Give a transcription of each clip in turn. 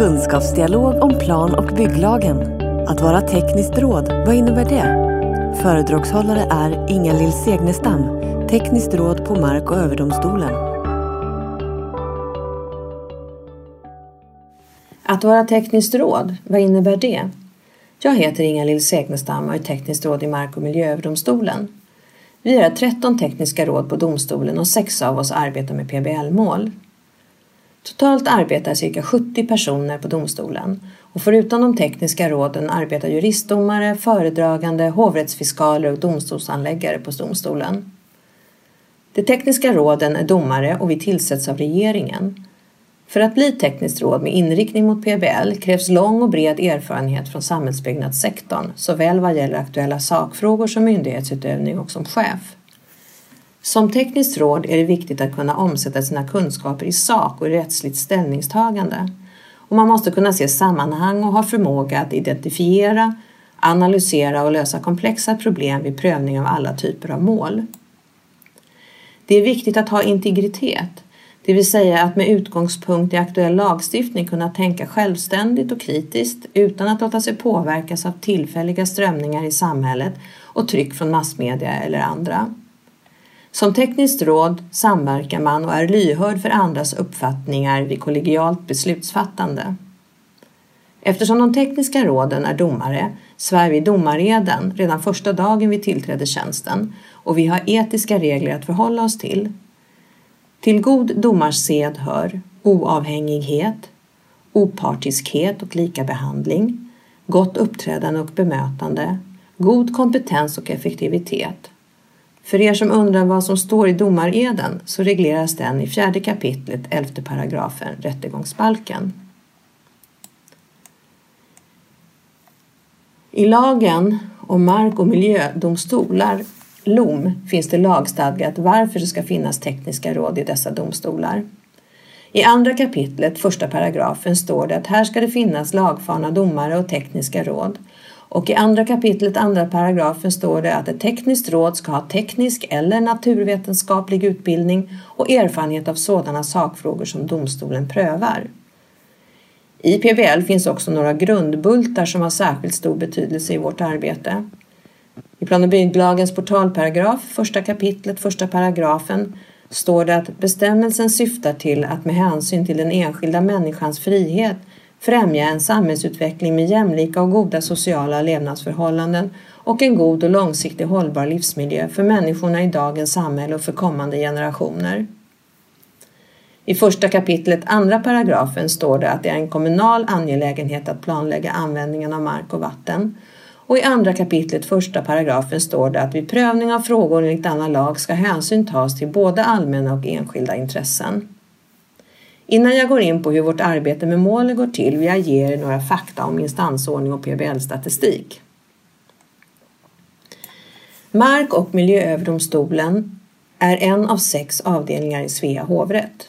Kunskapsdialog om plan och bygglagen. Att vara tekniskt råd, vad innebär det? Föredragshållare är Inga-Lill Segnestam, tekniskt råd på Mark och överdomstolen. Att vara tekniskt råd, vad innebär det? Jag heter Inga-Lill Segnestam och är tekniskt råd i Mark och miljööverdomstolen. Vi är 13 tekniska råd på domstolen och sex av oss arbetar med PBL-mål. Totalt arbetar cirka 70 personer på domstolen och förutom de tekniska råden arbetar juristdomare, föredragande, hovrättsfiskaler och domstolsanläggare på domstolen. De tekniska råden är domare och vi tillsätts av regeringen. För att bli tekniskt råd med inriktning mot PBL krävs lång och bred erfarenhet från samhällsbyggnadssektorn, såväl vad gäller aktuella sakfrågor som myndighetsutövning och som chef. Som tekniskt råd är det viktigt att kunna omsätta sina kunskaper i sak och i rättsligt ställningstagande. Och man måste kunna se sammanhang och ha förmåga att identifiera, analysera och lösa komplexa problem vid prövning av alla typer av mål. Det är viktigt att ha integritet, det vill säga att med utgångspunkt i aktuell lagstiftning kunna tänka självständigt och kritiskt utan att låta sig påverkas av tillfälliga strömningar i samhället och tryck från massmedia eller andra. Som tekniskt råd samverkar man och är lyhörd för andras uppfattningar vid kollegialt beslutsfattande. Eftersom de tekniska råden är domare svär vi domareden redan första dagen vi tillträder tjänsten och vi har etiska regler att förhålla oss till. Till god domarsed hör oavhängighet, opartiskhet och likabehandling, gott uppträdande och bemötande, god kompetens och effektivitet för er som undrar vad som står i domareden så regleras den i fjärde kapitlet, elfte paragrafen rättegångsbalken. I lagen om mark och miljödomstolar, LOM, finns det lagstadgat varför det ska finnas tekniska råd i dessa domstolar. I andra kapitlet, första paragrafen, står det att här ska det finnas lagfarna domare och tekniska råd och i andra kapitlet, andra paragrafen står det att ett tekniskt råd ska ha teknisk eller naturvetenskaplig utbildning och erfarenhet av sådana sakfrågor som domstolen prövar. I PBL finns också några grundbultar som har särskilt stor betydelse i vårt arbete. I plan och bygglagens portalparagraf, första kapitlet, första paragrafen, står det att bestämmelsen syftar till att med hänsyn till den enskilda människans frihet främja en samhällsutveckling med jämlika och goda sociala levnadsförhållanden och en god och långsiktig hållbar livsmiljö för människorna i dagens samhälle och för kommande generationer. I första kapitlet, andra paragrafen, står det att det är en kommunal angelägenhet att planlägga användningen av mark och vatten. Och i andra kapitlet, första paragrafen, står det att vid prövning av frågor enligt denna lag ska hänsyn tas till både allmänna och enskilda intressen. Innan jag går in på hur vårt arbete med målen går till vill jag ge er några fakta om instansordning och PBL-statistik. Mark och miljööverdomstolen är en av sex avdelningar i Svea hovrätt.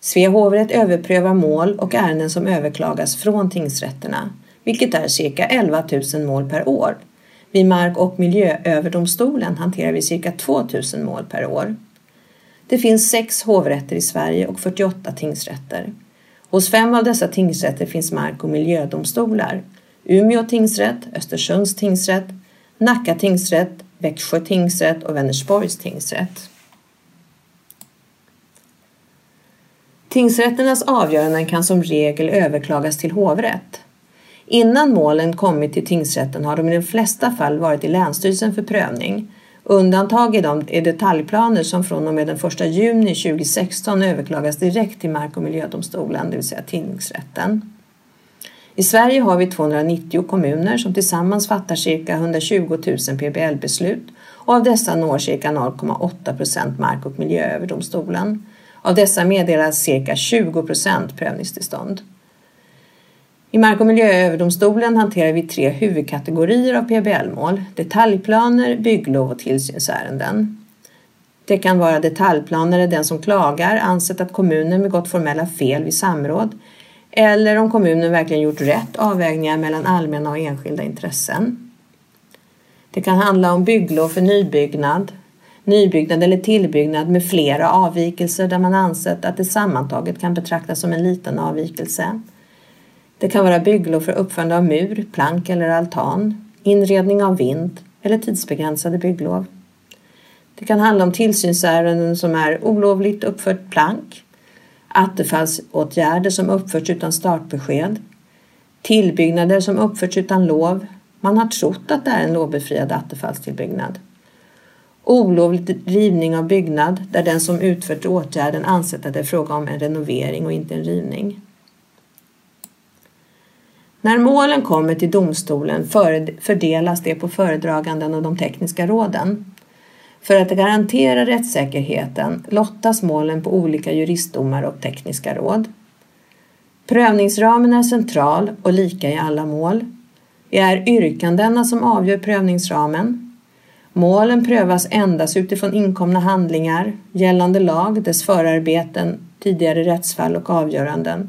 Svea hovrätt överprövar mål och ärenden som överklagas från tingsrätterna, vilket är cirka 11 000 mål per år. Vid Mark och miljööverdomstolen hanterar vi cirka 2 000 mål per år. Det finns sex hovrätter i Sverige och 48 tingsrätter. Hos fem av dessa tingsrätter finns mark och miljödomstolar. Umeå tingsrätt, Östersunds tingsrätt, Nacka tingsrätt, Växjö tingsrätt och Vänersborgs tingsrätt. Tingsrätternas avgöranden kan som regel överklagas till hovrätt. Innan målen kommit till tingsrätten har de i de flesta fall varit i Länsstyrelsen för prövning Undantag i dem är detaljplaner som från och med den 1 juni 2016 överklagas direkt till Mark och miljödomstolen, det vill säga tingsrätten. I Sverige har vi 290 kommuner som tillsammans fattar cirka 120 000 PBL-beslut och av dessa når cirka 0,8 procent Mark och miljööverdomstolen. Av dessa meddelas cirka 20 procent prövningstillstånd. I Mark och miljööverdomstolen hanterar vi tre huvudkategorier av PBL-mål. Detaljplaner, bygglov och tillsynsärenden. Det kan vara detaljplaner där den som klagar ansett att kommunen begått formella fel vid samråd eller om kommunen verkligen gjort rätt avvägningar mellan allmänna och enskilda intressen. Det kan handla om bygglov för nybyggnad, nybyggnad eller tillbyggnad med flera avvikelser där man ansett att det sammantaget kan betraktas som en liten avvikelse det kan vara bygglov för uppförande av mur, plank eller altan, inredning av vind eller tidsbegränsade bygglov. Det kan handla om tillsynsärenden som är olovligt uppfört plank, attefallsåtgärder som uppförts utan startbesked, tillbyggnader som uppförts utan lov. Man har trott att det är en lovbefriad attefallstillbyggnad. Olovlig rivning av byggnad där den som utfört åtgärden ansett att det är fråga om en renovering och inte en rivning. När målen kommer till domstolen fördelas det på föredraganden och de tekniska råden. För att garantera rättssäkerheten lottas målen på olika juristdomar och tekniska råd. Prövningsramen är central och lika i alla mål. Det är yrkandena som avgör prövningsramen. Målen prövas endast utifrån inkomna handlingar, gällande lag, dess förarbeten, tidigare rättsfall och avgöranden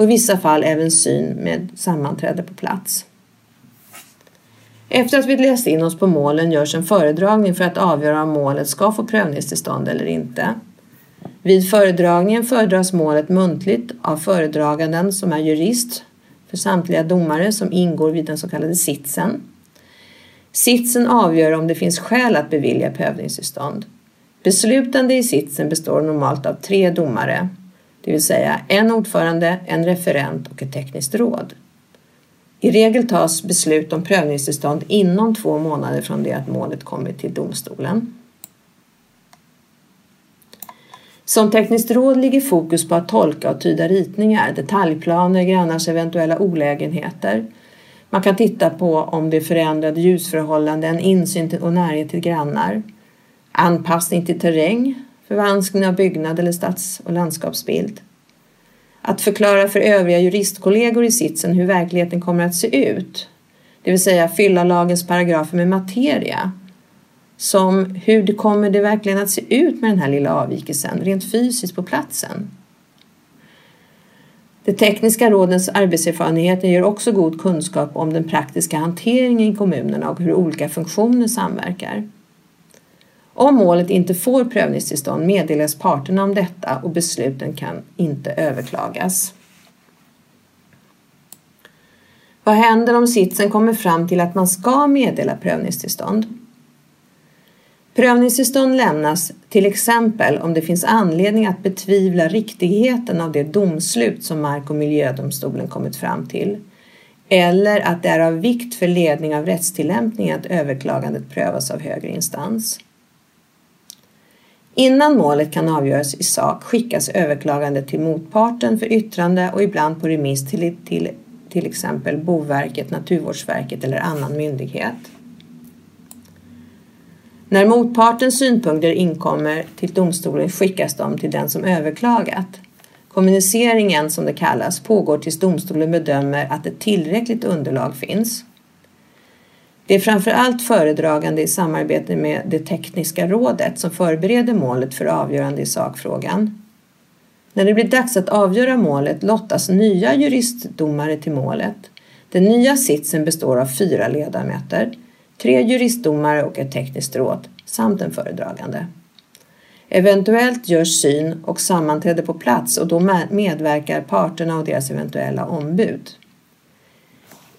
och i vissa fall även syn med sammanträde på plats. Efter att vi läst in oss på målen görs en föredragning för att avgöra om målet ska få prövningstillstånd eller inte. Vid föredragningen föredras målet muntligt av föredraganden som är jurist för samtliga domare som ingår vid den så kallade sitsen. Sitsen avgör om det finns skäl att bevilja prövningstillstånd. Beslutande i sitsen består normalt av tre domare, det vill säga en ordförande, en referent och ett tekniskt råd. I regel tas beslut om prövningstillstånd inom två månader från det att målet kommit till domstolen. Som tekniskt råd ligger fokus på att tolka och tyda ritningar, detaljplaner, grannars eventuella olägenheter. Man kan titta på om det är förändrade ljusförhållanden, insyn och närhet till grannar, anpassning till terräng, förvanskning av byggnad eller stads och landskapsbild. Att förklara för övriga juristkollegor i sitsen hur verkligheten kommer att se ut, det vill säga fylla lagens paragrafer med materia som hur det kommer det verkligen att se ut med den här lilla avvikelsen rent fysiskt på platsen. De tekniska rådens arbetserfarenheter ger också god kunskap om den praktiska hanteringen i kommunerna och hur olika funktioner samverkar. Om målet inte får prövningstillstånd meddelas parterna om detta och besluten kan inte överklagas. Vad händer om sitsen kommer fram till att man ska meddela prövningstillstånd? Prövningstillstånd lämnas till exempel om det finns anledning att betvivla riktigheten av det domslut som Mark och miljödomstolen kommit fram till eller att det är av vikt för ledning av rättstillämpningen att överklagandet prövas av högre instans. Innan målet kan avgöras i sak skickas överklagandet till motparten för yttrande och ibland på remiss till till, till exempel Boverket, Naturvårdsverket eller annan myndighet. När motpartens synpunkter inkommer till domstolen skickas de till den som överklagat. Kommuniceringen, som det kallas, pågår tills domstolen bedömer att ett tillräckligt underlag finns. Det är framför allt föredragande i samarbete med det tekniska rådet som förbereder målet för avgörande i sakfrågan. När det blir dags att avgöra målet lottas nya juristdomare till målet. Den nya sitsen består av fyra ledamöter tre juristdomare och ett tekniskt råd samt en föredragande. Eventuellt görs syn och sammanträde på plats och då medverkar parterna och deras eventuella ombud.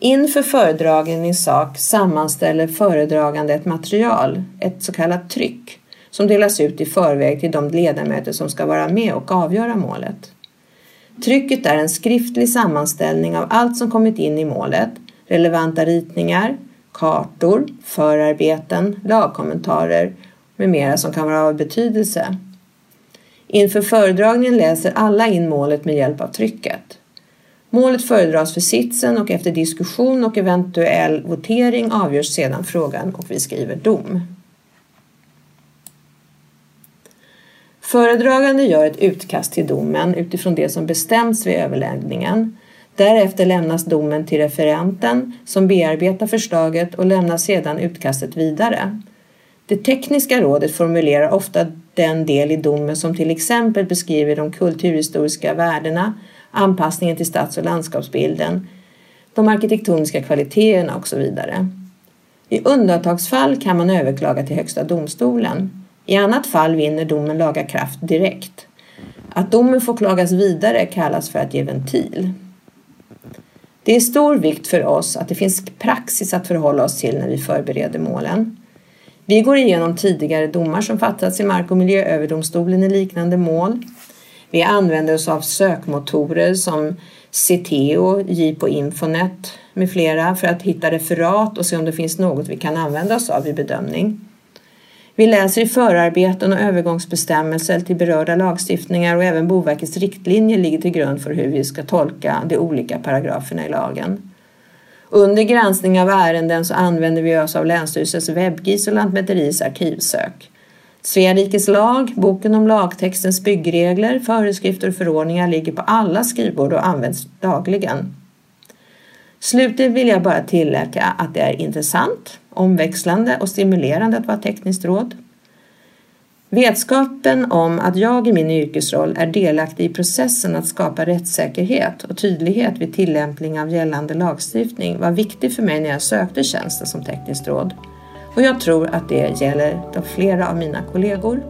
Inför föredragen i sak sammanställer föredragande ett material, ett så kallat tryck, som delas ut i förväg till de ledamöter som ska vara med och avgöra målet. Trycket är en skriftlig sammanställning av allt som kommit in i målet, relevanta ritningar, kartor, förarbeten, lagkommentarer med mera som kan vara av betydelse. Inför föredragningen läser alla in målet med hjälp av trycket. Målet föredras för sitsen och efter diskussion och eventuell votering avgörs sedan frågan och vi skriver dom. Föredragande gör ett utkast till domen utifrån det som bestämts vid överläggningen Därefter lämnas domen till referenten som bearbetar förslaget och lämnar sedan utkastet vidare. Det tekniska rådet formulerar ofta den del i domen som till exempel beskriver de kulturhistoriska värdena, anpassningen till stads och landskapsbilden, de arkitektoniska kvaliteterna och så vidare. I undantagsfall kan man överklaga till Högsta domstolen. I annat fall vinner domen laga kraft direkt. Att domen får klagas vidare kallas för att ge ventil. Det är stor vikt för oss att det finns praxis att förhålla oss till när vi förbereder målen. Vi går igenom tidigare domar som fattats i Mark och miljööverdomstolen i liknande mål. Vi använder oss av sökmotorer som Citeo, på Infonet med flera för att hitta referat och se om det finns något vi kan använda oss av i bedömning. Vi läser i förarbeten och övergångsbestämmelser till berörda lagstiftningar och även Boverkets riktlinjer ligger till grund för hur vi ska tolka de olika paragraferna i lagen. Under granskning av ärenden så använder vi oss av Länsstyrelsens webbgis och Lantmäteriets arkivsök. Svea rikes lag, boken om lagtextens byggregler, föreskrifter och förordningar ligger på alla skrivbord och används dagligen. Slutligen vill jag bara tillägga att det är intressant, omväxlande och stimulerande att vara tekniskt råd. Vetskapen om att jag i min yrkesroll är delaktig i processen att skapa rättssäkerhet och tydlighet vid tillämpning av gällande lagstiftning var viktig för mig när jag sökte tjänsten som tekniskt råd. Och jag tror att det gäller de flera av mina kollegor.